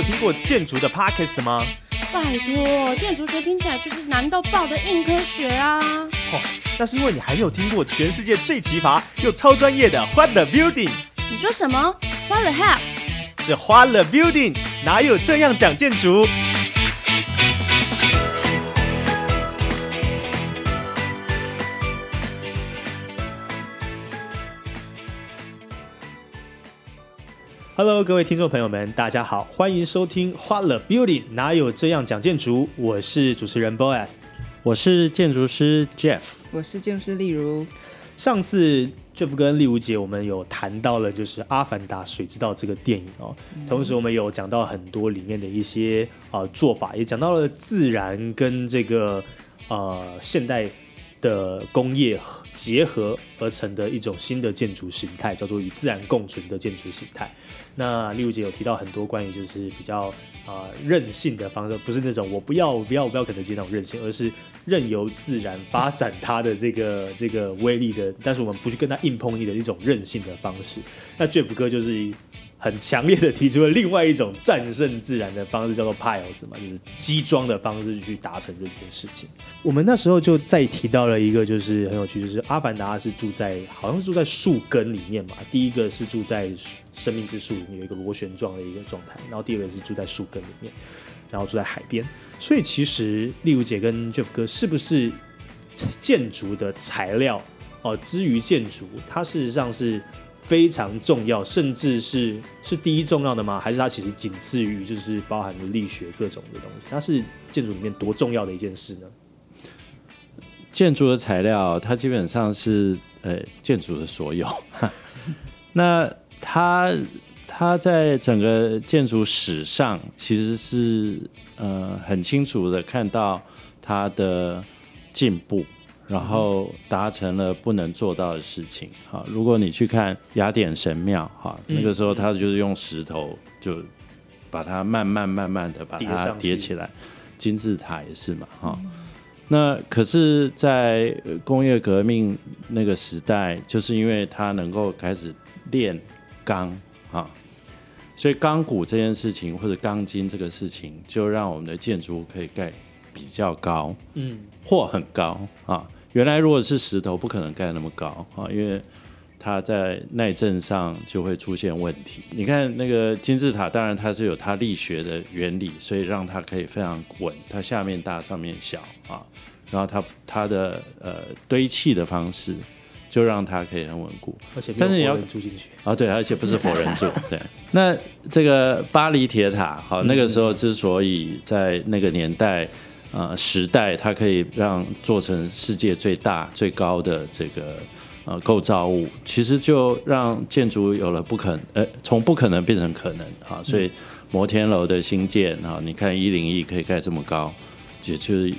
有听过建筑的 Podcast 吗？拜托，建筑学听起来就是难到爆的硬科学啊！哦，那是因为你还没有听过全世界最奇葩又超专业的 What the Building。你说什么？What the hell？是 What the Building，哪有这样讲建筑？Hello，各位听众朋友们，大家好，欢迎收听《花了 Beauty》，哪有这样讲建筑？我是主持人 Boas，我是建筑师 Jeff，我是建筑师例如。上次 Jeff 跟丽如姐，我们有谈到了就是《阿凡达：水之道》这个电影哦，同时我们有讲到很多里面的一些呃做法，也讲到了自然跟这个呃现代的工业结合而成的一种新的建筑形态，叫做与自然共存的建筑形态。那丽如姐有提到很多关于就是比较啊任性的方式，不是那种我不要不要不要肯德基那种任性，而是任由自然发展它的这个这个威力的，但是我们不去跟它硬碰硬的一种任性的方式。那 Jeff 哥就是很强烈的提出了另外一种战胜自然的方式，叫做 piles 嘛，就是基装的方式去达成这件事情。我们那时候就再提到了一个，就是很有趣，就是阿凡达是住在好像是住在树根里面嘛，第一个是住在。生命之树里面有一个螺旋状的一个状态，然后第二个是住在树根里面，然后住在海边。所以其实丽如姐跟 Jeff 哥是不是建筑的材料哦？之于建筑，它事实上是非常重要，甚至是是第一重要的吗？还是它其实仅次于就是包含了力学各种的东西？它是建筑里面多重要的一件事呢？建筑的材料，它基本上是呃建筑的所有。那它它在整个建筑史上其实是呃很清楚的看到它的进步，然后达成了不能做到的事情。哈，如果你去看雅典神庙，哈，那个时候他就是用石头就把它慢慢慢慢的把它叠起来，金字塔也是嘛，哈。那可是，在工业革命那个时代，就是因为它能够开始炼。钢啊，所以钢骨这件事情或者钢筋这个事情，就让我们的建筑可以盖比较高，嗯，或很高啊。原来如果是石头，不可能盖那么高啊，因为它在耐震上就会出现问题。你看那个金字塔，当然它是有它力学的原理，所以让它可以非常稳，它下面大上面小啊，然后它它的呃堆砌的方式。就让它可以很稳固，而且但是你要住进去啊，对，而且不是活人住，对。那这个巴黎铁塔，好，那个时候之所以在那个年代呃时代，它可以让做成世界最大最高的这个呃构造物，其实就让建筑有了不可呃从不可能变成可能啊，所以摩天楼的新建啊，你看一零一可以盖这么高，也就是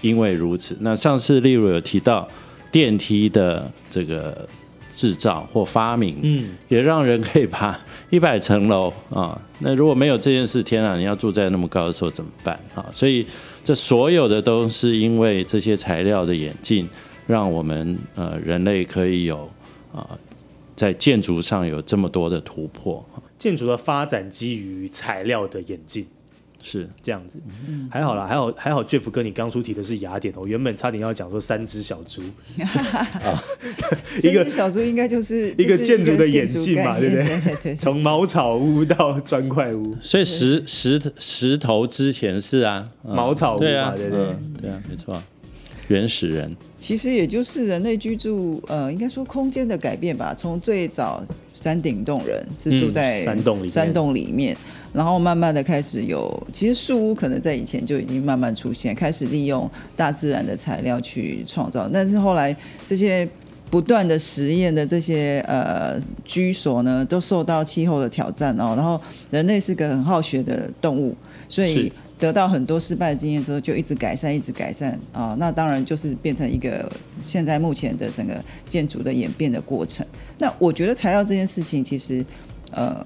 因为如此。那上次例如有提到。电梯的这个制造或发明，嗯，也让人可以爬 一百层楼啊。那如果没有这件事，天啊，你要住在那么高的时候怎么办啊？所以这所有的都是因为这些材料的演进，让我们呃人类可以有啊在建筑上有这么多的突破。建筑的发展基于材料的演进。是。这样子，还好啦，还好还好。Jeff 哥，你刚出题的是雅典我，原本差点要讲说三只小猪。啊，一个小猪应该 就是一个建筑的演进嘛，对不对？从茅草屋到砖块屋，所以石石石头之前是啊，茅草屋嘛，对对对？啊，没错，原始人。其实也就是人类居住呃，应该说空间的改变吧。从最早山顶洞人是住在山洞里山洞里面。然后慢慢的开始有，其实树屋可能在以前就已经慢慢出现，开始利用大自然的材料去创造。但是后来这些不断的实验的这些呃居所呢，都受到气候的挑战哦。然后人类是个很好学的动物，所以得到很多失败的经验之后，就一直改善，一直改善啊。那当然就是变成一个现在目前的整个建筑的演变的过程。那我觉得材料这件事情，其实呃。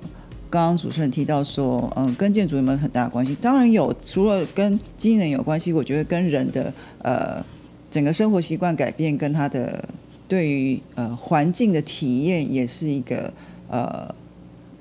刚刚主持人提到说，嗯，跟建筑有没有很大关系？当然有，除了跟机能有关系，我觉得跟人的呃整个生活习惯改变，跟他的对于呃环境的体验，也是一个呃，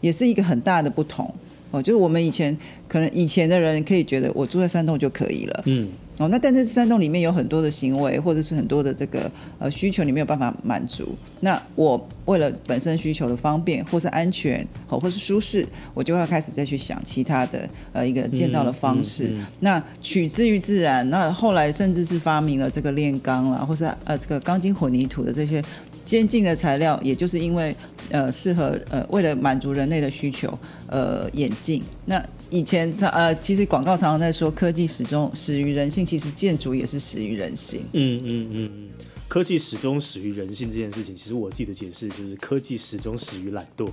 也是一个很大的不同。哦，就是我们以前可能以前的人可以觉得我住在山洞就可以了，嗯，哦，那但是山洞里面有很多的行为，或者是很多的这个呃需求，你没有办法满足。那我为了本身需求的方便，或是安全，哦，或是舒适，我就要开始再去想其他的呃一个建造的方式。嗯嗯那取之于自然，那后来甚至是发明了这个炼钢啦，或是呃这个钢筋混凝土的这些先进的材料，也就是因为呃适合呃为了满足人类的需求呃演进。那以前常呃其实广告常常在说科技始终始于人性，其实建筑也是始于人性。嗯嗯嗯嗯，科技始终始于人性这件事情，其实我自己的解释就是科技始终始于懒惰，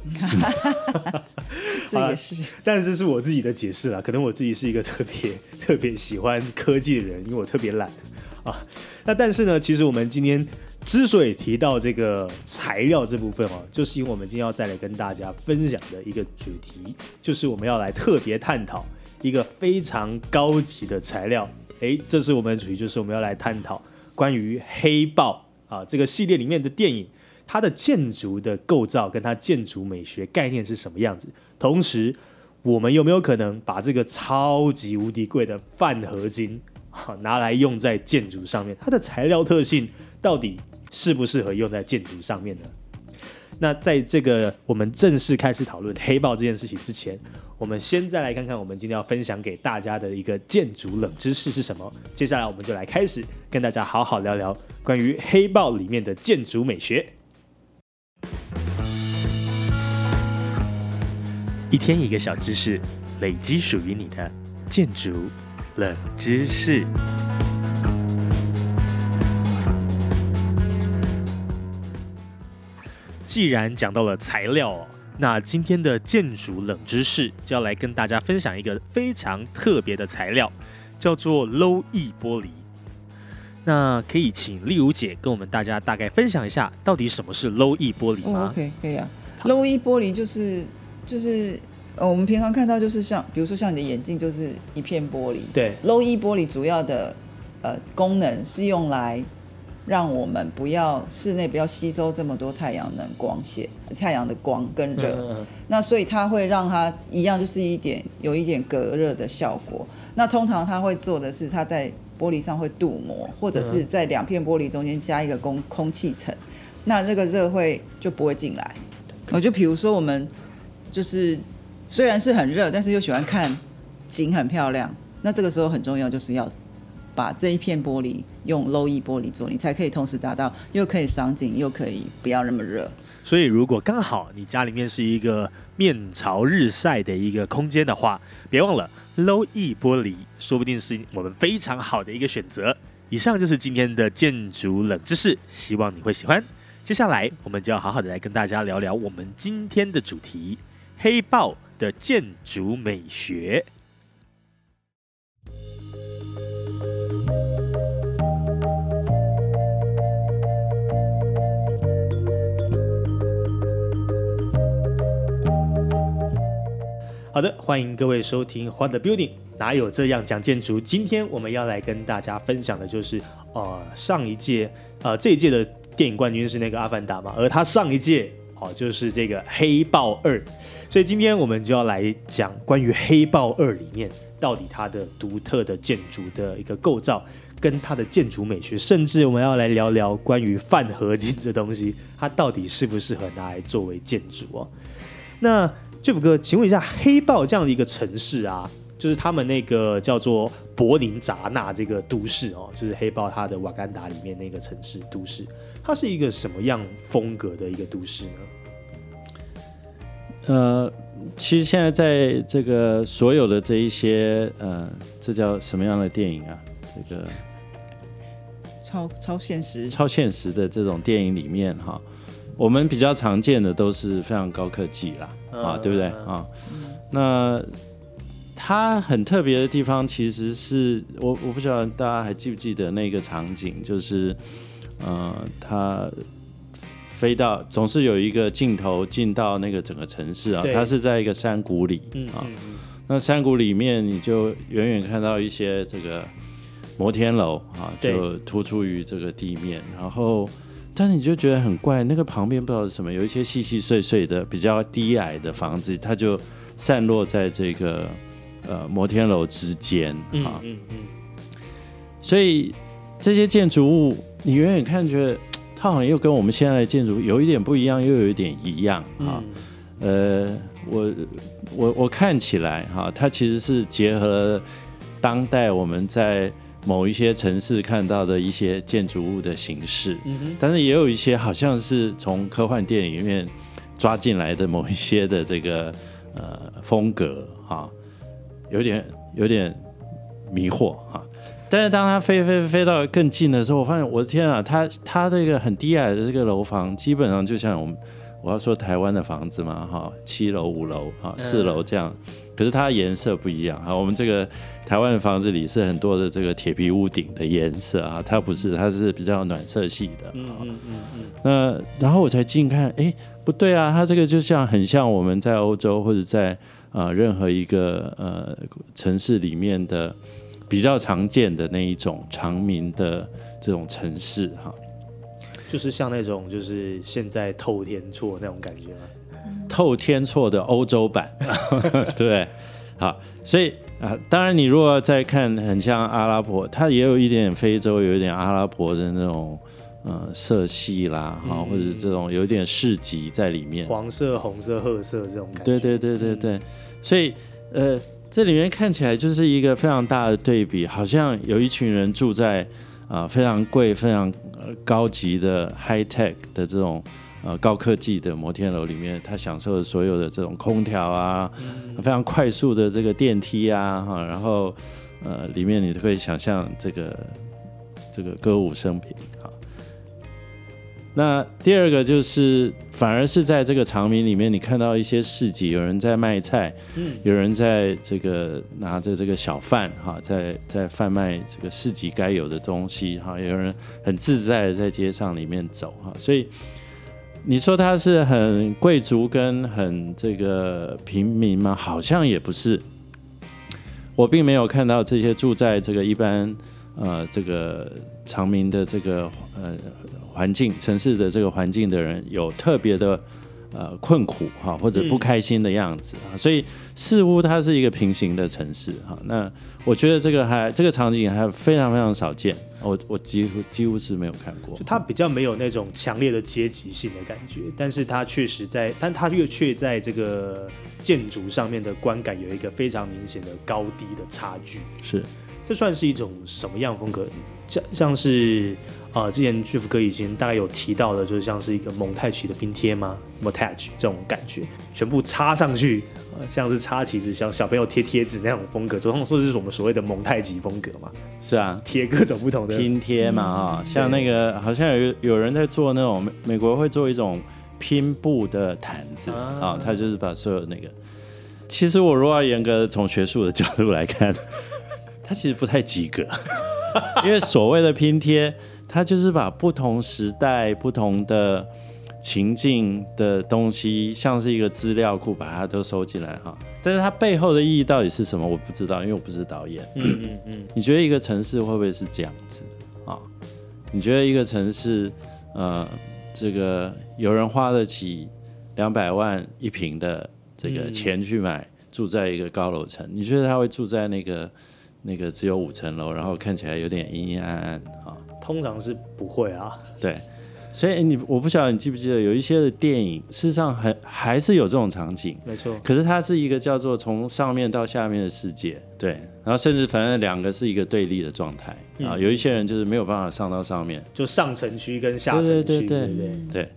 这也是但是这是我自己的解释啦。可能我自己是一个特别特别喜欢科技的人，因为我特别懒啊。那但是呢，其实我们今天之所以提到这个材料这部分哦，就是因为我们今天要再来跟大家分享的一个主题，就是我们要来特别探讨一个非常高级的材料。诶，这是我们的主题，就是我们要来探讨关于黑豹啊这个系列里面的电影，它的建筑的构造跟它建筑美学概念是什么样子。同时，我们有没有可能把这个超级无敌贵的饭合金啊拿来用在建筑上面？它的材料特性到底适不适合用在建筑上面呢？那在这个我们正式开始讨论黑豹这件事情之前，我们先再来看看我们今天要分享给大家的一个建筑冷知识是什么。接下来我们就来开始跟大家好好聊聊关于黑豹里面的建筑美学。一天一个小知识，累积属于你的建筑冷知识。既然讲到了材料哦，那今天的建筑冷知识就要来跟大家分享一个非常特别的材料，叫做 Low E 玻璃。那可以请丽如姐跟我们大家大概分享一下，到底什么是 Low E 玻璃哦吗？，OK，可以啊。low E 玻璃就是就是呃，我们平常看到就是像比如说像你的眼镜就是一片玻璃，对，low E 玻璃主要的呃功能是用来让我们不要室内不要吸收这么多太阳能光线、太阳的光跟热，嗯嗯那所以它会让它一样就是一点有一点隔热的效果。那通常它会做的是它在玻璃上会镀膜，或者是在两片玻璃中间加一个空空气层，那这个热会就不会进来。我就比如说我们就是虽然是很热，但是又喜欢看景很漂亮，那这个时候很重要就是要把这一片玻璃用 low E 玻璃做，你才可以同时达到又可以赏景，又可以不要那么热。所以如果刚好你家里面是一个面朝日晒的一个空间的话，别忘了 Low E 玻璃，说不定是我们非常好的一个选择。以上就是今天的建筑冷知识，希望你会喜欢。接下来我们就要好好的来跟大家聊聊我们今天的主题——黑豹的建筑美学。好的，欢迎各位收听《What the Building》，哪有这样讲建筑？今天我们要来跟大家分享的就是，呃，上一届，呃，这一届的电影冠军是那个《阿凡达》嘛，而他上一届哦就是这个《黑豹二》，所以今天我们就要来讲关于《黑豹二》里面到底它的独特的建筑的一个构造，跟它的建筑美学，甚至我们要来聊聊关于饭合金这东西，它到底适不适合拿来作为建筑哦。那 Jeff 哥，请问一下，黑豹这样的一个城市啊，就是他们那个叫做柏林扎纳这个都市哦，就是黑豹它的瓦干达里面那个城市都市，它是一个什么样风格的一个都市呢？呃，其实现在在这个所有的这一些呃，这叫什么样的电影啊？这个超超现实，超现实的这种电影里面哈，我们比较常见的都是非常高科技啦，啊，嗯对不对？嗯啊？那它很特别的地方，其实是我我不晓得大家还记不记得那个场景，就是呃，它飞到总是有一个镜头进到那个整个城市啊，它是在一个山谷里啊，嗯嗯。嗯那山谷里面，你就远远看到一些这个摩天楼啊，就突出于这个地面，然后，但是你就觉得很怪，那个旁边不知道是什么，有一些细细碎碎的、比较低矮的房子，它就散落在这个呃摩天楼之间嗯啊，嗯嗯，所以这些建筑物你远远看觉得它好像又跟我们现在的建筑有一点不一样，又有一点一样啊。嗯。呃，我我我看起来哈，它其实是结合了当代我们在某一些城市看到的一些建筑物的形式，但是也有一些好像是从科幻电影里面抓进来的某一些的这个呃风格哈，有点有点迷惑哈。但是当它飞飞飞到更近的时候，我发现我的天啊，它它这个很低矮的这个楼房，基本上就像我们我要说台湾的房子嘛哈，七楼五楼哈四楼这样，可是它颜色不一样哈。我们这个台湾的房子里是很多的这个铁皮屋顶的颜色啊，它不是，它是比较暖色系的。嗯啊嗯嗯嗯，那然后我才近看，哎，不对啊，它这个就像很像我们在欧洲或者在啊、呃任何一个呃城市里面的比较常见的那一种长民的这种城市哈。就是像那种就是现在透天错那种感觉吗。透天错的欧洲版，对？好，所以啊，当然你如果再看很像阿拉伯，它也有一点非洲，有一点阿拉伯的那种呃色系啦，哈、或者这种有一点市集在里面。黄色、红色、褐色这种感觉。对对对对对，所以呃，这里面看起来就是一个非常大的对比，好像有一群人住在啊、非常贵、非常呃高级的 high tech 的这种呃高科技的摩天楼里面，他享受的所有的这种空调啊，非常快速的这个电梯啊，哈，然后呃里面你都可以想象这个这个歌舞升平哈。那第二个就是，反而是在这个长明里面，你看到一些市集，有人在卖菜，嗯有人在这个拿着这个小贩哈，在在贩卖这个市集该有的东西哈，有人很自在的在街上里面走哈，所以你说他是很贵族跟很这个平民吗？好像也不是，我并没有看到这些住在这个一般呃这个长明的这个呃环境城市的这个环境的人有特别的呃困苦哈或者不开心的样子啊，所以似乎它是一个平行的城市哈。那我觉得这个还这个场景还非常非常少见，我我几乎几乎是没有看过就。它比较没有那种强烈的阶级性的感觉，但是它确实在，但它又却在这个建筑上面的观感有一个非常明显的高低的差距。是这算是一种什么样风格？像像是呃，之前 Jeff 哥以前大概有提到的，就是像是一个蒙太奇的拼贴吗？Montage 这种感觉，全部插上去，呃、像是插旗子，像小朋友贴贴纸那种风格，通常说是我们所谓的蒙太奇风格嘛，是啊，贴各种不同的拼贴嘛啊，像那个好像有有人在做那种美美国会做一种拼布的毯子啊啊，他就是把所有那个。其实我如果要严格地从学术的角度来看，他其实不太及格，因为所谓的拼贴，它就是把不同时代、不同的情境的东西，像是一个资料库，把它都收进来哈。但是它背后的意义到底是什么，我不知道，因为我不是导演。嗯嗯嗯，你觉得一个城市会不会是这样子啊？你觉得一个城市，呃，这个有人花得起两百万一平的这个嗯钱去买，住在一个高楼层，你觉得他会住在那个那个只有五层楼，然后看起来有点阴阴暗暗啊？通常是不会啊。对，所以你我不晓得你记不记得有一些的电影，事实上还还是有这种场景，没错，可是它是一个叫做从上面到下面的世界，对，然后甚至反正两个是一个对立的状态啊，有一些人就是没有办法上到上面，就上城区跟下城区，对对对对对？对，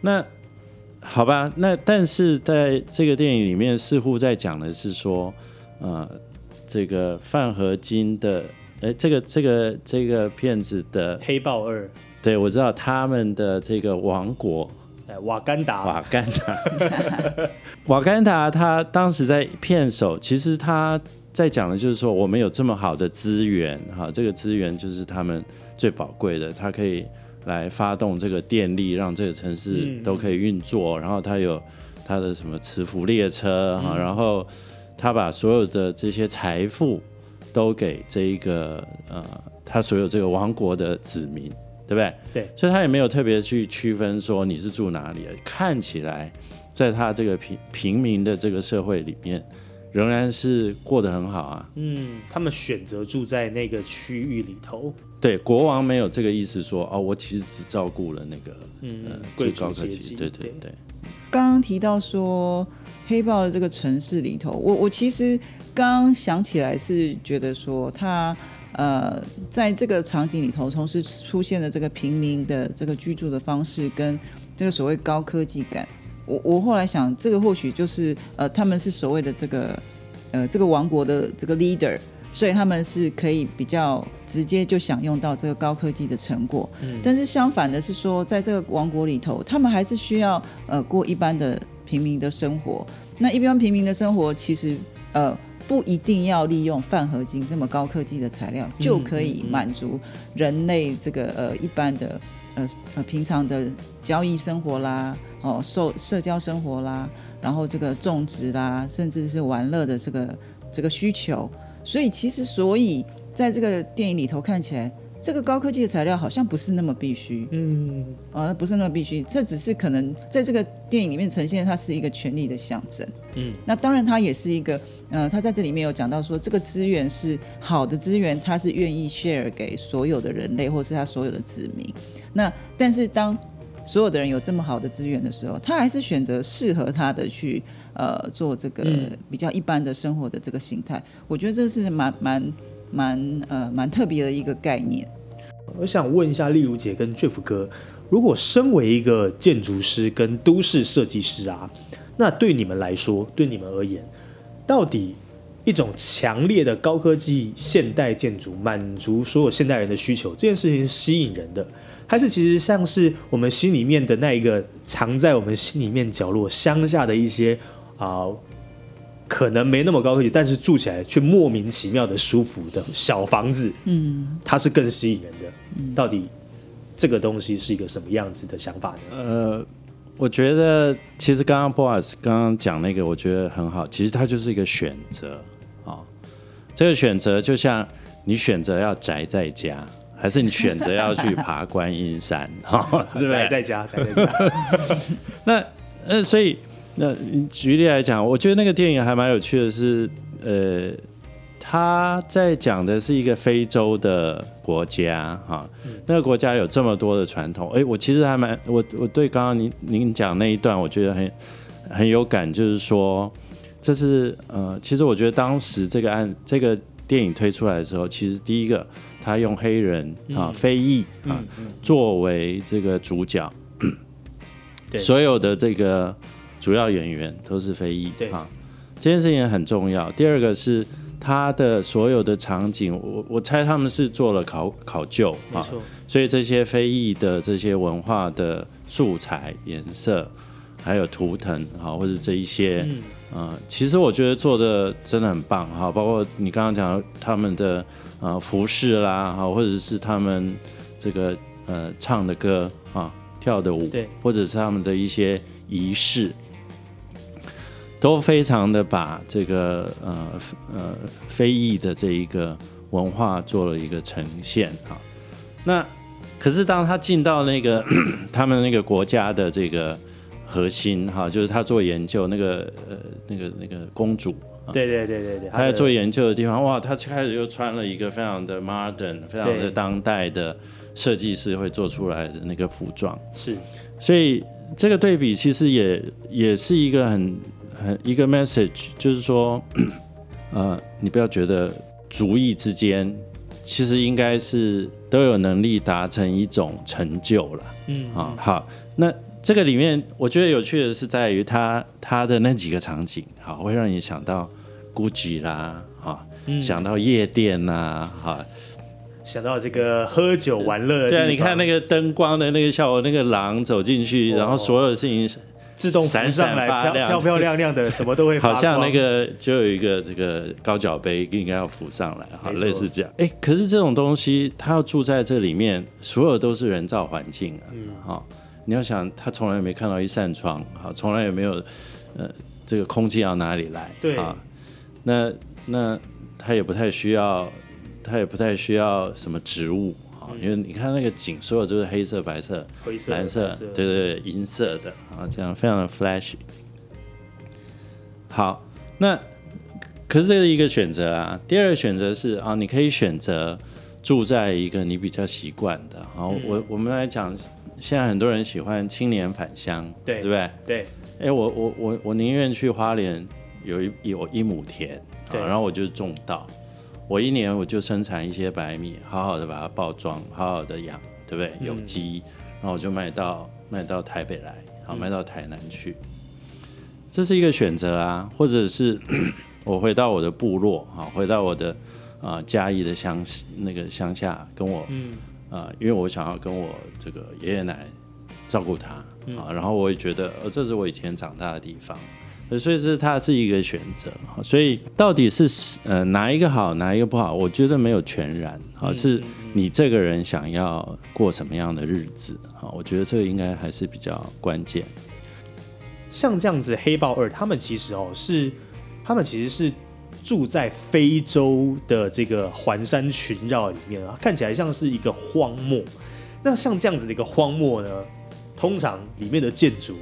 那好吧，那但是在这个电影里面似乎在讲的是说，呃，这个范合金的，哎，这个这个这个片子的，黑豹二，对我知道他们的这个王国。哎，瓦干达，瓦干达，瓦干达，他当时在片手，其实他在讲的就是说，我们有这么好的资源，哈，这个资源就是他们最宝贵的，它可以来发动这个电力，让这个城市嗯。都可以运作，然后他有他的什么磁浮列车，哈，然后他把所有的这些财富都给这一个呃，他所有这个王国的子民，对不对？对，所以他也没有特别去区分说你是住哪里，看起来在他这个平平民的这个社会里面，仍然是过得很好啊。嗯，他们选择住在那个区域里头，对，国王没有这个意思说，哦，我其实只照顾了那个嗯呃，贵最高科技，族阶级，对对对。刚刚提到说黑豹的这个城市里头，我我其实刚刚想起来是觉得说他呃在这个场景里头，同时出现了这个平民的这个居住的方式跟这个所谓高科技感。我我后来想，这个或许就是呃他们是所谓的这个呃这个王国的这个 leader。所以他们是可以比较直接就享用到这个高科技的成果，嗯但是相反的是说，在这个王国里头，他们还是需要呃过一般的平民的生活。那一般平民的生活，其实呃不一定要利用泛合金这么高科技的材料，就可以满足人类这个呃一般的呃呃平常的交易生活啦，哦社社交生活啦，然后这个种植啦，甚至是玩乐的这个这个需求。所以其实，所以在这个电影里头看起来，这个高科技的材料好像不是那么必须，嗯，啊，不是那么必须，这只是可能在这个电影里面呈现，它是一个权力的象征。嗯，那当然，它也是一个，呃，他在这里面有讲到说，这个资源是好的资源，他是愿意 share 给所有的人类，或是他所有的子民。那但是当所有的人有这么好的资源的时候，他还是选择适合他的去呃做这个嗯比较一般的生活的这个形态。我觉得这是蛮蛮蛮呃蛮特别的一个概念。我想问一下丽如姐跟 Jeff 哥，如果身为一个建筑师跟都市设计师啊，那对你们来说，对你们而言，到底一种强烈的高科技现代建筑满足所有现代人的需求，这件事情是吸引人的，还是其实像是我们心里面的那一个藏在我们心里面角落乡下的一些啊、可能没那么高科技，但是住起来却莫名其妙的舒服的小房子，嗯，它是更吸引人的。到底这个东西是一个什么样子的想法呢？呃，我觉得其实刚刚 Boss 刚刚讲那个，我觉得很好。其实它就是一个选择啊、这个选择就像你选择要宅在家，还是你选择要去爬观音山，哈、对不对？宅在家，宅在家。那呃，所以那举例来讲，我觉得那个电影还蛮有趣的是，呃，他在讲的是一个非洲的国家哈，那个国家有这么多的传统，哎，我其实还蛮我我对刚刚您您讲那一段，我觉得很很有感，就是说这是呃，其实我觉得当时这个案这个电影推出来的时候，其实第一个他用黑人啊、嗯非裔啊、嗯嗯，作为这个主角。对。所有的这个主要演员都是非裔对。啊，这件事情很重要。第二个是他的所有的场景，我我猜他们是做了考考究啊，没错。所以这些非裔的这些文化的素材、颜色，还有图腾啊，或者这一些，嗯，呃，其实我觉得做的真的很棒哈，包括你刚刚讲的他们的呃服饰啦，哈，或者是他们这个呃唱的歌啊、跳的舞，对，或者是他们的一些仪式，都非常的把这个呃呃非裔的这一个文化做了一个呈现哈。那可是当他进到那个 他们那个国家的这个核心哈，就是他做研究那个呃那个那个公主，对对对对对，他在做研究的地方，哇，他开始又穿了一个非常的 modern、非常的当代的设计师会做出来的那个服装，是。所以这个对比其实也也是一个很很一个 message，就是说，呃，你不要觉得族裔之间其实应该是都有能力达成一种成就了。嗯啊，好，那这个里面我觉得有趣的是在于它它的那几个场景，好，会让你想到 GUCCI 啦，啊，嗯想到夜店呐，哈，想到这个喝酒玩乐对啊，你看那个灯光的那个效果，那个狼走进去，哦然后所有的事情自动浮闪上来，闪发亮。漂漂漂亮亮的，什么都会发，好像那个就有一个这个高脚杯应该要浮上来，哈，类似这样。哎，可是这种东西，它要住在这里面，所有都是人造环境啊，嗯。哈、你要想，他从来没看到一扇窗，好，从来也没有，呃，这个空气要哪里来？对。啊，那那他也不太需要，他也不太需要什么植物啊，因为你看那个景，所有都是黑色、白色、灰色、蓝色白，对对对，银色的啊，这样非常的 flashy。好，那可是这是一个选择啊。第二个选择是啊，你可以选择住在一个你比较习惯的。好，我我们来讲，现在很多人喜欢青年返乡，对对不对？对，哎，我我我我宁愿去花莲有一有一亩田，啊然后我就种稻，我一年我就生产一些白米，好好的把它包装，好好的养，对不对？有机，然后我就卖到卖到台北来，好卖到台南去，这是一个选择啊，或者是 我回到我的部落啊，回到我的啊嘉义的乡那个乡下，跟我嗯。啊、因为我想要跟我这个爷爷奶奶照顾他啊，然后我也觉得，呃，这是我以前长大的地方，呃所以这它是一个选择。啊所以到底是呃哪一个好，哪一个不好，我觉得没有全然，啊、是你这个人想要过什么样的日子，啊，我觉得这个应该还是比较关键。像这样子，黑豹二他们其实哦是，他们其实是住在非洲的这个环山群绕里面啊，看起来像是一个荒漠。那像这样子的一个荒漠呢，通常里面的建筑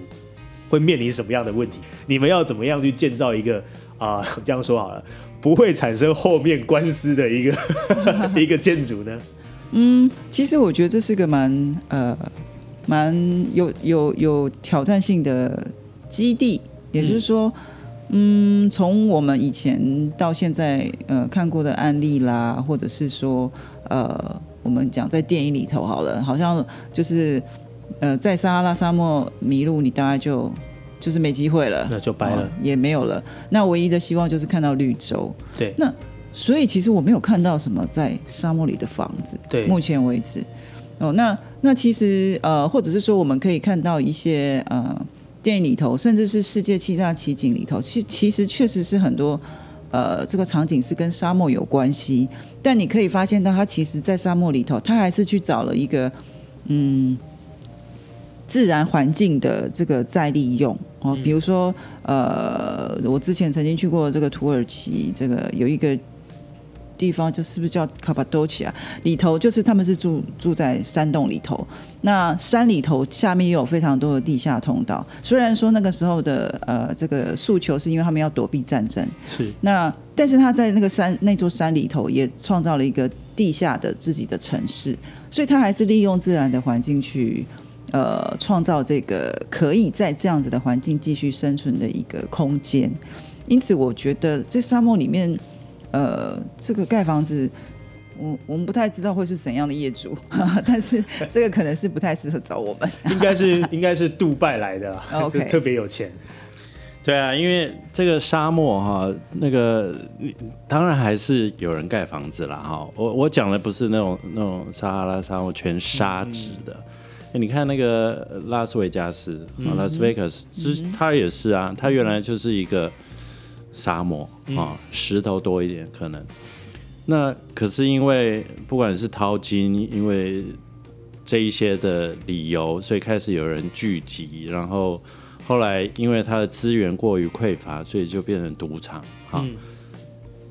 会面临什么样的问题？你们要怎么样去建造一个啊、这样说好了，不会产生后面官司的一个 一个建筑呢？嗯，其实我觉得这是个蛮呃蛮有有有挑战性的基地，也就是说，嗯，从我们以前到现在呃看过的案例啦，或者是说呃我们讲在电影里头好了，好像就是呃在撒哈拉沙漠迷路，你大概就就是没机会了，那就掰了哦也没有了。那唯一的希望就是看到绿洲。对那所以其实我没有看到什么在沙漠里的房子，对目前为止。哦，那那其实呃，或者是说我们可以看到一些呃电影里头，甚至是世界七大奇景里头，其其实确实是很多呃这个场景是跟沙漠有关系，但你可以发现到他其实在沙漠里头，他还是去找了一个嗯自然环境的这个再利用哦，比如说呃，我之前曾经去过这个土耳其，这个有一个地方，就是不是叫卡巴多奇啊？里头就是他们是住住在山洞里头，那山里头下面也有非常多的地下通道。虽然说那个时候的呃这个诉求是因为他们要躲避战争，是那但是他在那个山那座山里头也创造了一个地下的自己的城市，所以他还是利用自然的环境去呃创造这个可以在这样子的环境继续生存的一个空间。因此，我觉得在沙漠里面，呃，这个盖房子。我我们不太知道会是怎样的业主，但是这个可能是不太适合找我们。应该是应该是杜拜来的 啦 OK 就特别有钱。对啊，因为这个沙漠哈，那个当然还是有人盖房子啦哈。我我讲的不是那种那种撒哈拉沙漠全沙质的，诶你看那个拉斯维加斯啊，拉斯维加斯，就是它也是啊，它原来就是一个沙漠啊，石头多一点可能。那可是因为不管是淘金，因为这一些的理由，所以开始有人聚集，然后后来因为它的资源过于匮乏，所以就变成赌场。哈，嗯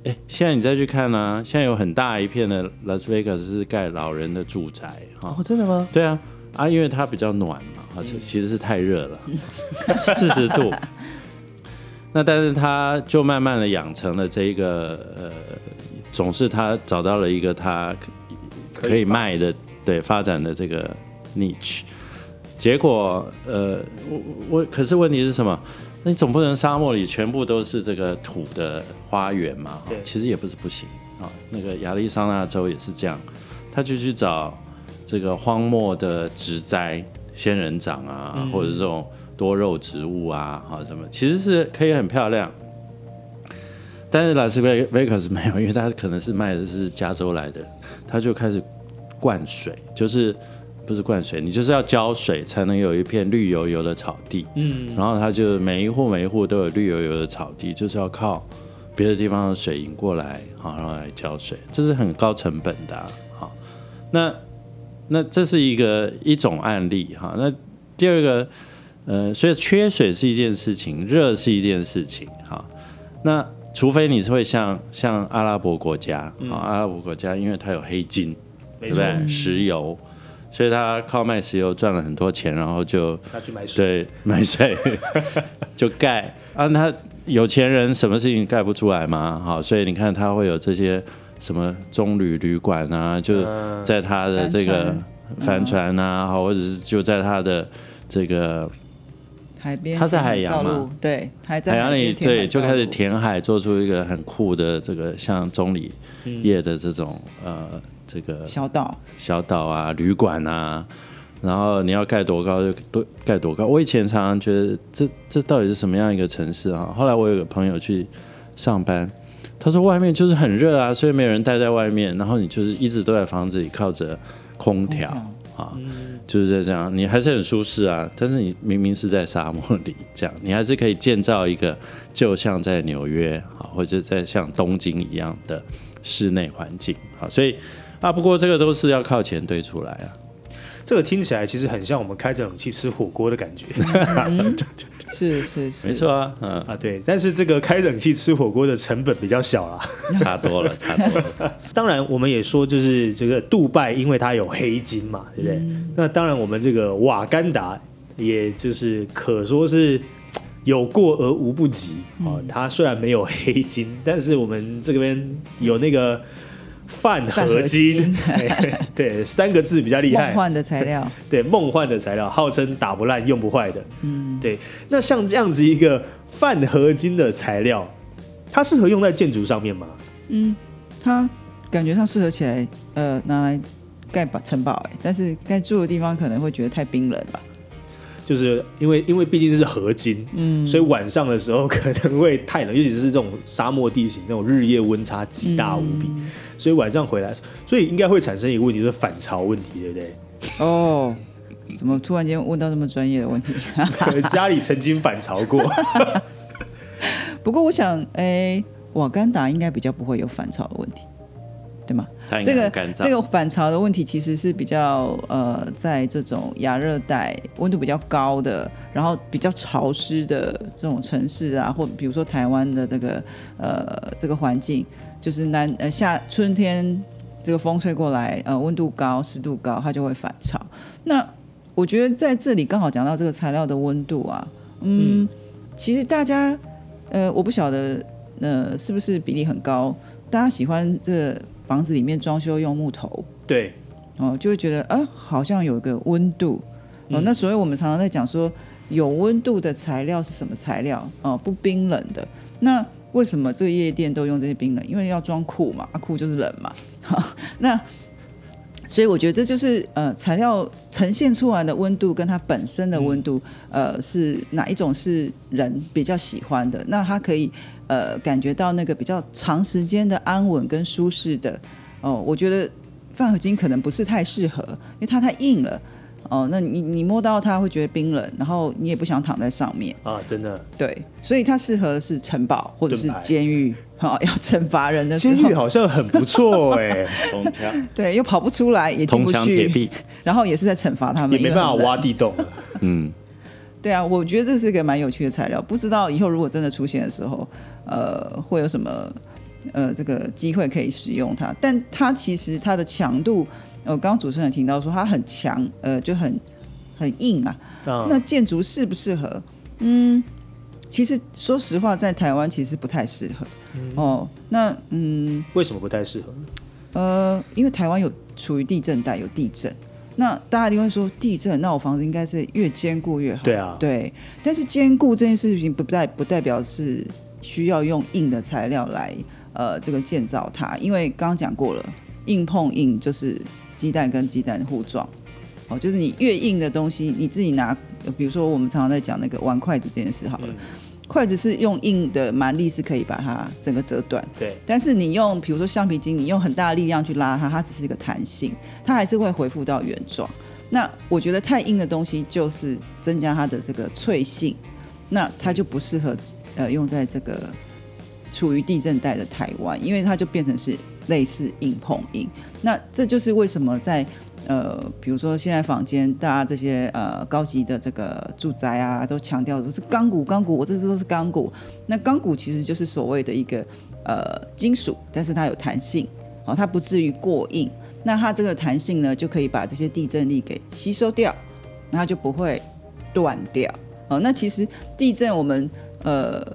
哎、现在你再去看呢、现在有很大一片的拉斯维加斯是盖老人的住宅。哈，哦，真的吗？对啊，啊，因为它比较暖嘛，而且其实是太热了，四十度。那但是他就慢慢的养成了这一个呃，总是他找到了一个他可可以卖的对发展的这个 niche。结果呃，我我可是问题是什么？那你总不能沙漠里全部都是这个土的花园嘛？对其实也不是不行啊。那个亚利桑那州也是这样，他就去找这个荒漠的植栽、仙人掌啊，或者这种多肉植物啊，哈什么，其实是可以很漂亮。但是拉斯维维克斯没有，因为他可能是卖的是加州来的，他就开始灌水，就是不是灌水，你就是要浇水才能有一片绿油油的草地。嗯，然后他就每一户每一户都有绿油油的草地，就是要靠别的地方的水引过来，好，然后来浇水，这是很高成本的、啊。好，那那这是一个一种案例哈。那第二个，呃，所以缺水是一件事情，热是一件事情。哈，那除非你是会像像阿拉伯国家啊，阿拉伯国家因为它有黑金，对，不对？石油，所以它靠卖石油赚了很多钱，然后就去买水。对，买水 就盖啊，他有钱人什么事情盖不出来嘛，好，所以你看他会有这些什么棕榈旅馆啊，就嗯。在他的这个帆帆船啊，好，或者是就在他的这个海边它是海洋嘛，对，还在海洋里，对，就开始填海，做出一个很酷的这个像棕榈叶的这种呃这个小岛，小岛啊、旅馆啊，然后你要盖多高就多盖多高。我以前常常觉得这这到底是什么样一个城市啊？后来我有个朋友去上班，他说外面就是很热啊，所以没有人待在外面，然后你就是一直都在房子里靠着空调啊，就是在这样，你还是很舒适啊。但是你明明是在沙漠里，这样你还是可以建造一个就像在纽约啊，或者在像东京一样的室内环境啊，所以。啊，不过这个都是要靠钱堆出来啊。这个听起来其实很像我们开着冷气吃火锅的感觉 是是是，没错啊，嗯，啊。对，但是这个开冷气吃火锅的成本比较小啊。差多了，差多了。当然，我们也说，就是这个杜拜，因为它有黑金嘛，对不对？那当然，我们这个瓦干达，也就是可说是有过而无不及啊、哦。它虽然没有黑金，但是我们这边有那个泛合金，对，三个字比较厉害。梦幻的材料，对，梦幻的材料，号称打不烂、用不坏的。嗯，对。那像这样子一个泛合金的材料，它适合用在建筑上面吗？嗯，它感觉上适合起来，呃，拿来盖堡城堡，哎，但是盖住的地方可能会觉得太冰冷吧。就是因为因为毕竟是合金，嗯，所以晚上的时候可能会太冷，尤其是这种沙漠地形，那种日夜温差极大无比，所以晚上回来，所以应该会产生一个问题，就是反潮问题，对不对？哦，怎么突然间问到这么专业的问题？家里曾经反潮过，不过我想，哎，瓦干达应该比较不会有反潮的问题，对吗？这个。这个反潮的问题其实是比较呃，在这种亚热带温度比较高的，然后比较潮湿的这种城市啊，或比如说台湾的这个呃这个环境，就是南呃夏春天这个风吹过来，呃温度高、湿度高，它就会反潮。那我觉得在这里刚好讲到这个材料的温度啊，嗯，其实大家呃我不晓得呃是不是比例很高，大家喜欢这房子里面装修用木头对，哦，就会觉得啊、好像有一个温度哦。嗯那所以我们常常在讲说，有温度的材料是什么材料哦？不冰冷的。那为什么这个夜店都用这些冰冷？因为要装酷嘛，啊酷就是冷嘛。好，那所以我觉得这就是呃材料呈现出来的温度跟它本身的温度，呃是哪一种是人比较喜欢的？那它可以呃感觉到那个比较长时间的安稳跟舒适的哦。我觉得饭合金可能不是太适合，因为它太硬了。哦，那你你摸到它会觉得冰冷，然后你也不想躺在上面，啊，真的，对，所以它适合的是城堡或者是监狱，好、要惩罚人的时候，监狱好像很不错哎、对，又跑不出来，也进铜不去，墙铁壁，然后也是在惩罚他们，也没办法挖地洞。嗯，对啊，我觉得这是一个蛮有趣的材料，不知道以后如果真的出现的时候，呃，会有什么呃这个机会可以使用它。但它其实它的强度，呃，刚刚主持人提到说它很强，呃，就很很硬啊。啊那建筑适不适合？嗯，其实说实话，在台湾其实不太适合。哦，那嗯为什么不太适合？呃，因为台湾有处于地震带，有地震。那大家一定会说地震，那我房子应该是越坚固越好。对啊，对，但是坚固这件事情不代不代表是需要用硬的材料来呃这个建造它，因为刚刚讲过了，硬碰硬就是鸡蛋跟鸡蛋互撞。哦，就是你越硬的东西，你自己拿，呃比如说我们常常在讲那个玩筷子这件事好了，嗯筷子是用硬的蛮力是可以把它整个折断，对，但是你用比如说橡皮筋，你用很大的力量去拉它，它只是一个弹性，它还是会恢复到原状。那我觉得太硬的东西就是增加它的这个脆性，那它就不适合呃用在这个处于地震带的台湾，因为它就变成是类似硬碰硬。那这就是为什么在呃，比如说现在坊间大家这些呃高级的这个住宅啊，都强调的是钢骨钢骨，我这都是钢骨。那钢骨其实就是所谓的一个呃金属，但是它有弹性，哦，它不至于过硬。那它这个弹性呢，就可以把这些地震力给吸收掉，那它就不会断掉。哦，那其实地震我们呃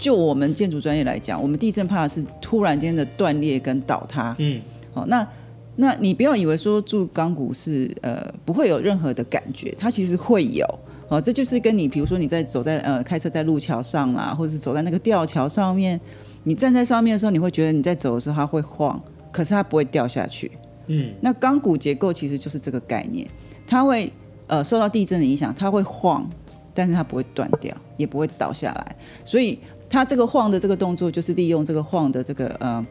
就我们建筑专业来讲，我们地震怕的是突然间的断裂跟倒塌。嗯，好，那那你不要以为说住钢骨是呃不会有任何的感觉，它其实会有。哦，这就是跟你比如说你在走在呃开车在路桥上啦，或者是走在那个吊桥上面，你站在上面的时候，你会觉得你在走的时候它会晃，可是它不会掉下去。嗯，那钢骨结构其实就是这个概念，它会呃受到地震的影响，它会晃，但是它不会断掉，也不会倒下来。所以它这个晃的这个动作，就是利用这个晃的这个呃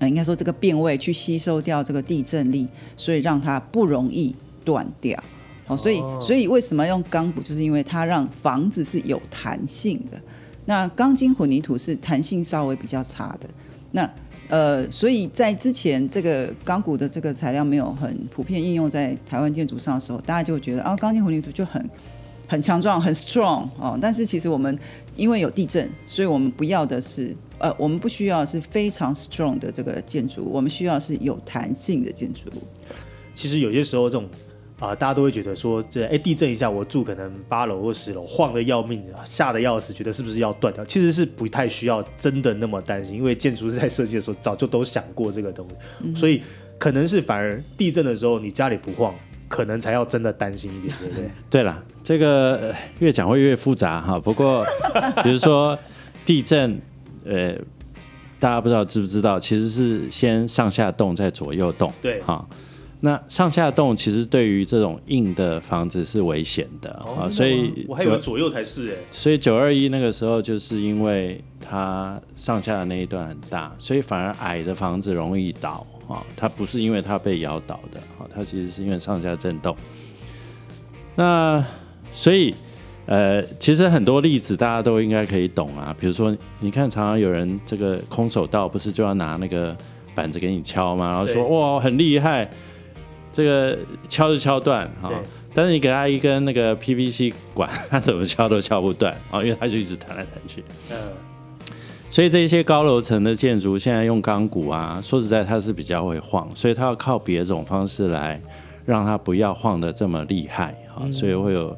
呃，应该说这个变位去吸收掉这个地震力，所以让它不容易断掉。好，所以哦所以为什么用钢骨，就是因为它让房子是有弹性的。那钢筋混凝土是弹性稍微比较差的。那呃，所以在之前这个钢骨的这个材料没有很普遍应用在台湾建筑上的时候，大家就觉得啊，钢筋混凝土就很很强壮、很 strong 哦。但是其实我们因为有地震，所以我们不要的是呃，我们不需要是非常 strong 的这个建筑物，我们需要是有弹性的建筑物。其实有些时候这种啊、大家都会觉得说，这哎地震一下，我住可能八楼或十楼，晃的要命，吓得要死，觉得是不是要断掉？其实是不太需要真的那么担心，因为建筑师在设计的时候早就都想过这个东西，所以可能是反而地震的时候你家里不晃，可能才要真的担心一点，对不对？对了，这个呃越讲会越复杂哈。不过，比如说地震，呃，大家不知道知不知道，其实是先上下动，再左右动。对哈。那上下动其实对于这种硬的房子是危险的啊，所以就我还以为左右才是哎，所以九二一那个时候，就是因为它上下的那一段很大，所以反而矮的房子容易倒啊。它不是因为它被摇倒的啊，它其实是因为上下震动。那所以呃，其实很多例子大家都应该可以懂啊。比如说，你看常常有人这个空手道不是就要拿那个板子给你敲吗？然后说哇很厉害，这个敲就敲断哈。对但是你给他一根那个 PVC 管，他怎么敲都敲不断啊，因为他就一直弹来弹去。嗯，所以这些高楼层的建筑现在用钢骨啊，说实在它是比较会晃，所以它要靠别种方式来让它不要晃的这么厉害哈、所以会有，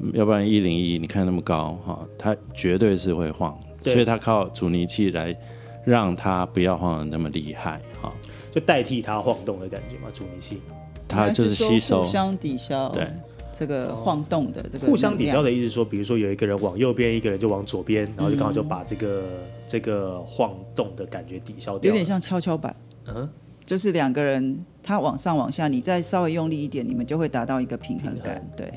嗯要不然一零一你看那么高哈、它绝对是会晃，所以它靠阻尼器来让它不要晃的那么厉害哈、就代替它晃动的感觉嘛，阻尼器。它就是吸收。互相抵消。对这个晃动的这个互相抵消的的意思说，比如说有一个人往右边，一个人就往左边，然后就刚好就把这个、这个晃动的感觉抵消掉。有点，像跷跷板，嗯，就是两个人他往上往下，你再稍微用力一点，你们就会达到一个平衡感。对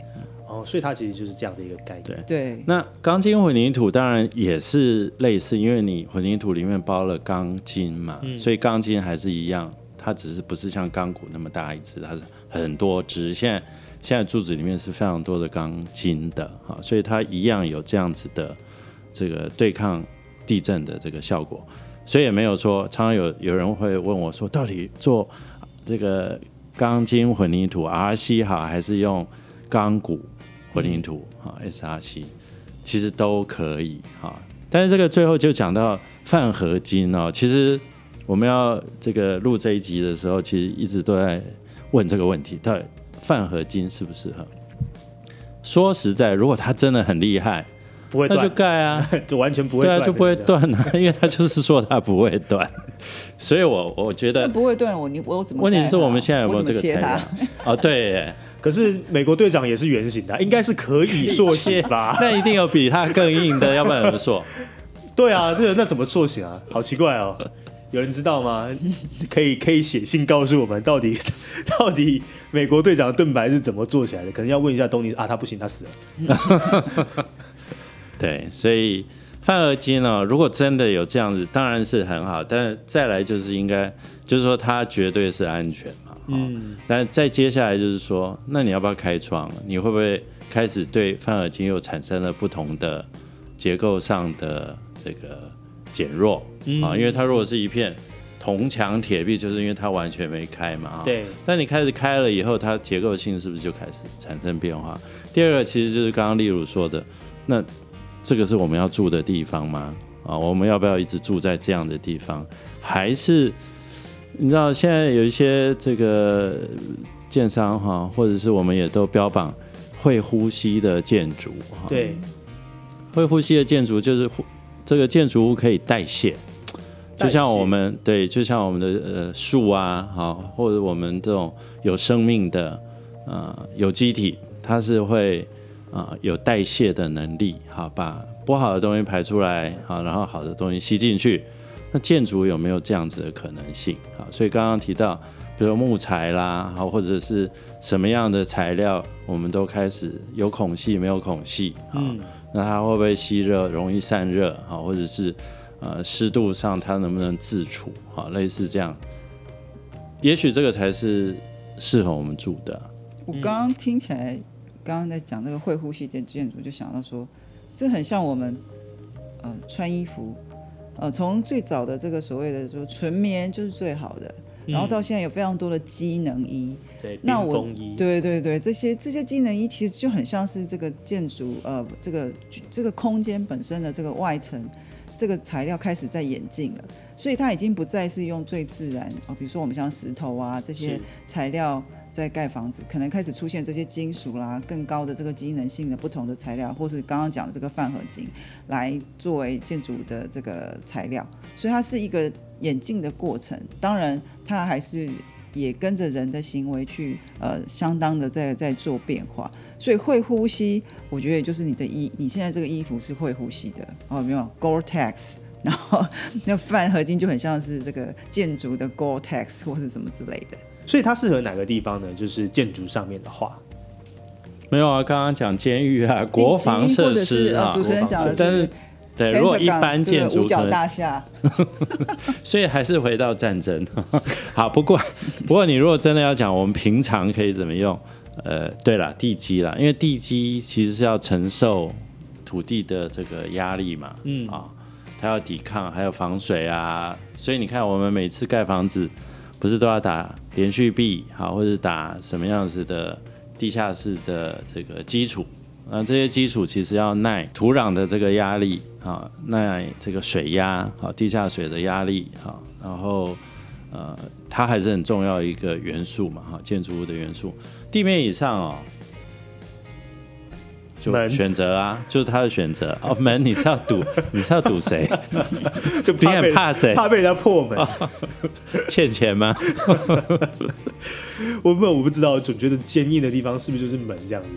哦，所以它其实就是这样的一个概念。对对，那钢筋混凝土当然也是类似，因为你混凝土里面包了钢筋嘛，所以钢筋还是一样，它只是不是像钢骨那么大一支，它是很多支。现在现在柱子里面是非常多的钢筋的啊，所以它一样有这样子的这个对抗地震的这个效果。所以也没有说，常常有有人会问我说，到底做这个钢筋混凝土 RC 好，还是用钢骨混凝土哈 SRC，其实都可以哈。但是这个最后就讲到泛合金哦，其实我们要这个录这一集的时候，其实一直都在问这个问题，到底泛合金适不适合？说实在，如果它真的很厉害，不会那就断，盖啊，就完全不会对啊，断，就不会。断啊，因为他就是说他不会断，所以我我觉那得不会断我，你我怎么问题是我们现在有没有这个材料？？哦，对，可是美国队长也是圆形的，应该是可以塑形吧？那一定有比它更硬的，要不然怎么塑？对啊，这个那怎么塑形啊？好奇怪哦。有人知道吗？可以可以写信告诉我们，到底 到底美国队长的盾牌是怎么做起来的？可能要问一下东尼啊，他不行，他死了。对，所以范尔金呢，如果真的有这样子，当然是很好。但再来就是应该，就是说他绝对是安全嘛。嗯。但再接下来就是说，那你要不要开窗？你会不会开始对范尔金又产生了不同的结构上的这个减弱啊？因为它如果是一片铜墙铁壁，就是因为它完全没开嘛。啊对，但你开始开了以后，它结构性是不是就开始产生变化？第二个其实就是刚刚例如说的，那这个是我们要住的地方吗？啊，我们要不要一直住在这样的地方？还是你知道现在有一些这个建商哈，或者是我们也都标榜会呼吸的建筑哈，对，会呼吸的建筑就是呼这个建筑物可以代谢，就像我们对，就像我们的呃树啊，好，或者我们这种有生命的呃有机体，它是会啊、有代谢的能力，好，把不好的东西排出来，好，然后好的东西吸进去。那建筑有没有这样子的可能性？好，所以刚刚提到，比如说木材啦，好，或者是什么样的材料，我们都开始有孔隙没有孔隙，好，嗯那它会不会吸热，容易散热，好，或者是呃湿度上它能不能自处，好，类似这样，也许这个才是适合我们住的。我刚刚听起来，刚刚在讲这个会呼吸的建筑，就想到说，这很像我们呃穿衣服，呃从最早的这个所谓的说纯棉就是最好的，然后到现在有非常多的机能衣，对，那我对对对，这些这些机能衣其实就很像是这个建筑呃这个这个空间本身的这个外层。这个材料开始在演进了，所以它已经不再是用最自然哦，比如说我们像石头啊这些材料在盖房子，可能开始出现这些金属啦、更高的这个机能性的不同的材料，或是刚刚讲的这个饭合金，来作为建筑的这个材料，所以它是一个演进的过程。当然，它还是也跟着人的行为去呃相当的在在做变化。所以会呼吸，我觉得就是你的衣，你现在这个衣服是会呼吸的哦，没有 Gore-Tex，然后 那饭合金就很像是这个建筑的 Gore-Tex 或是什么之类的。所以它适合哪个地方呢？就是建筑上面的话，没有啊，刚刚讲监狱啊，国防设施啊，主持人讲的但是对，如果一般建筑五角可能大厦，所以还是回到战争。好，不过不过你如果真的要讲，我们平常可以怎么用？呃，对了，地基啦，因为地基其实是要承受土地的这个压力嘛，嗯啊，它要抵抗，还有防水啊，所以你看我们每次盖房子，不是都要打连续壁，好，或者打什么样子的地下室的这个基础？那这些基础其实要耐土壤的这个压力啊，耐这个水压，啊，地下水的压力，啊，然后呃，它还是很重要一个元素嘛，哈，建筑物的元素。地面以上哦，就选择啊，就是他的选择哦。门你是要堵，你是要堵谁？就 你很怕谁怕被人家破门。欠钱吗？我不我不知道，总觉得坚硬的地方是不是就是门这样子？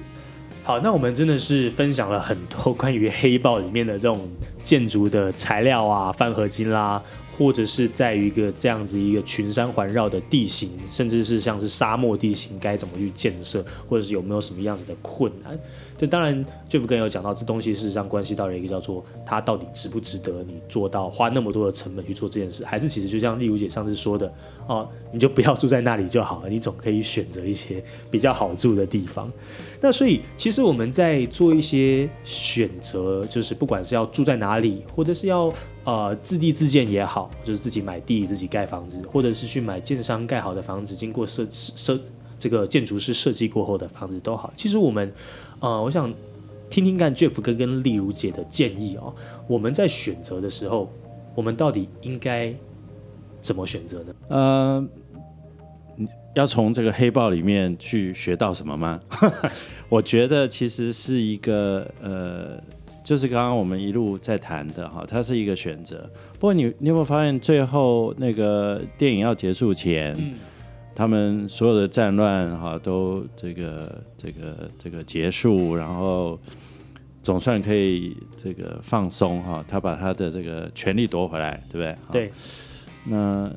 好，那我们真的是分享了很多关于黑豹里面的这种建筑的材料啊，饭合金啦，或者是在一个这样子一个群山环绕的地形，甚至是像是沙漠地形该怎么去建设，或者是有没有什么样子的困难。这当然，Jeff 刚有讲到，这东西事实上关系到了一个叫做它到底值不值得你做到花那么多的成本去做这件事，还是其实就像丽如姐上次说的，哦，你就不要住在那里就好了，你总可以选择一些比较好住的地方。那所以，其实我们在做一些选择，就是不管是要住在哪里，或者是要呃自地自建也好，就是自己买地自己盖房子，或者是去买建商盖好的房子，经过设设这个建筑师设计过后的房子都好。其实我们呃，我想听听看 Jeff 哥跟丽如姐的建议哦。我们在选择的时候，我们到底应该怎么选择呢？呃，要从这个黑豹里面去学到什么吗？我觉得其实是一个呃，就是刚刚我们一路在谈的哈，它是一个选择。不过你你有没有发现，最后那个电影要结束前，他们所有的战乱哈都这个这个这个结束，然后总算可以这个放松哈，他把他的这个权利夺回来，对不对？哈对，那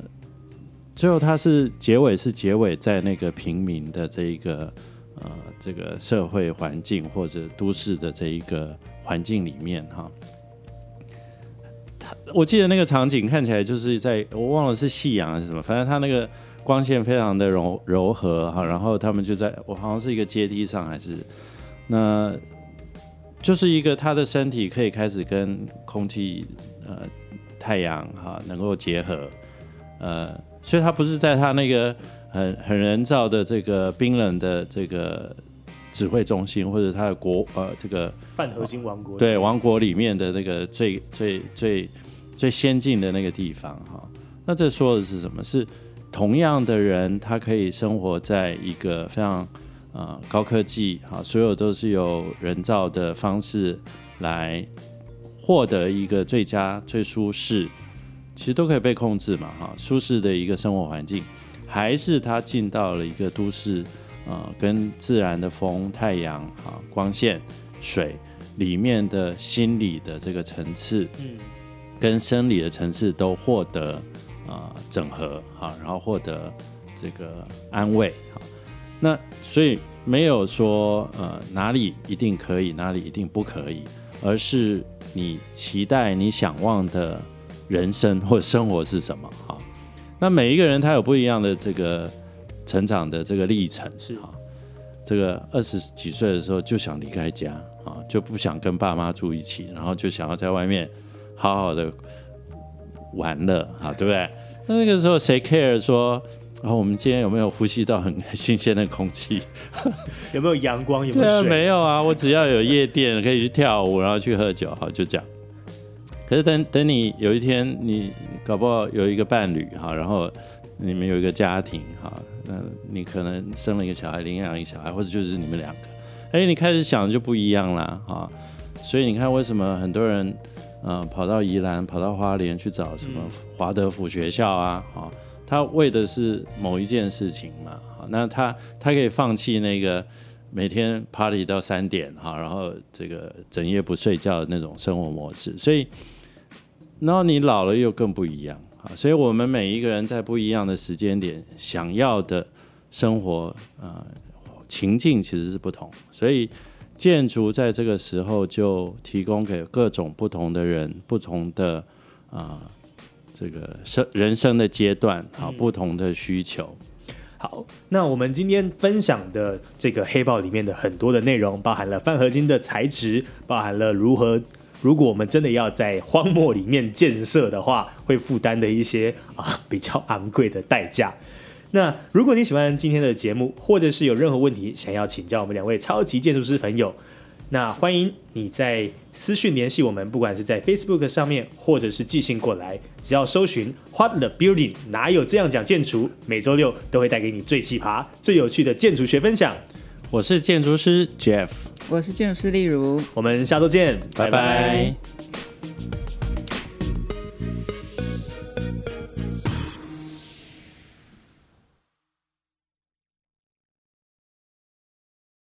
最后他是结尾是结尾在那个平民的这一个呃这个社会环境或者都市的这一个环境里面哈。他我记得那个场景看起来就是在我忘了是夕阳还是什么，反正他那个光线非常的柔柔和哈，然后他们就在我好像是一个阶梯上还是那。就是一个他的身体可以开始跟空气、呃太阳哈能够结合，呃，所以他不是在他那个很很人造的这个冰冷的这个指挥中心，或者他的国呃这个泛合金王国对王国里面的那个最最最最先进的那个地方哈。那这说的是什么？是同样的人，他可以生活在一个非常呃高科技啊，所有都是由人造的方式来获得一个最佳、最舒适，其实都可以被控制嘛，哈，舒适的一个生活环境，还是他进到了一个都市，呃，跟自然的风、太阳、啊光线、水里面的心理的这个层次，嗯，跟生理的层次都获得啊整合，啊，然后获得这个安慰，啊，那所以没有说呃哪里一定可以，哪里一定不可以，而是你期待、你想望的人生或者生活是什么？哈，那每一个人他有不一样的这个成长的这个历程，是哈。这个二十几岁的时候就想离开家啊，就不想跟爸妈住一起，然后就想要在外面好好的玩乐哈，对不对？那那个时候谁 care 说？然后我们今天有没有呼吸到很新鲜的空气？有没有阳光？有没有水？没有啊，我只要有夜店可以去跳舞，然后去喝酒，好就这样。可是等等你有一天你搞不好有一个伴侣哈，然后你们有一个家庭哈，那你可能生了一个小孩，领养一个小孩，或者就是你们两个，哎，你开始想就不一样啦哈。所以你看为什么很多人呃跑到宜兰、跑到花莲去找什么华德福学校啊，啊，他为的是某一件事情嘛，好，那他他可以放弃那个每天 party 到三点哈，然后这个整夜不睡觉的那种生活模式，所以，然后你老了又更不一样啊，所以我们每一个人在不一样的时间点想要的生活呃情境其实是不同，所以建筑在这个时候就提供给各种不同的人不同的啊、这个生人生的阶段啊不同的需求。好，那我们今天分享的这个黑豹里面的很多的内容，包含了泛合金的材质，包含了如何，如果我们真的要在荒漠里面建设的话，会负担的一些啊比较昂贵的代价。那如果你喜欢今天的节目，或者是有任何问题想要请教我们两位超级建筑师朋友，那欢迎你在私讯联系我们，不管是在 Facebook 上面，或者是寄信过来，只要搜寻 What the Building，哪有这样讲建筑，每周六都会带给你最奇葩、最有趣的建筑学分享。我是建筑师 Jeff，我是建筑师例如。我们下周见，拜拜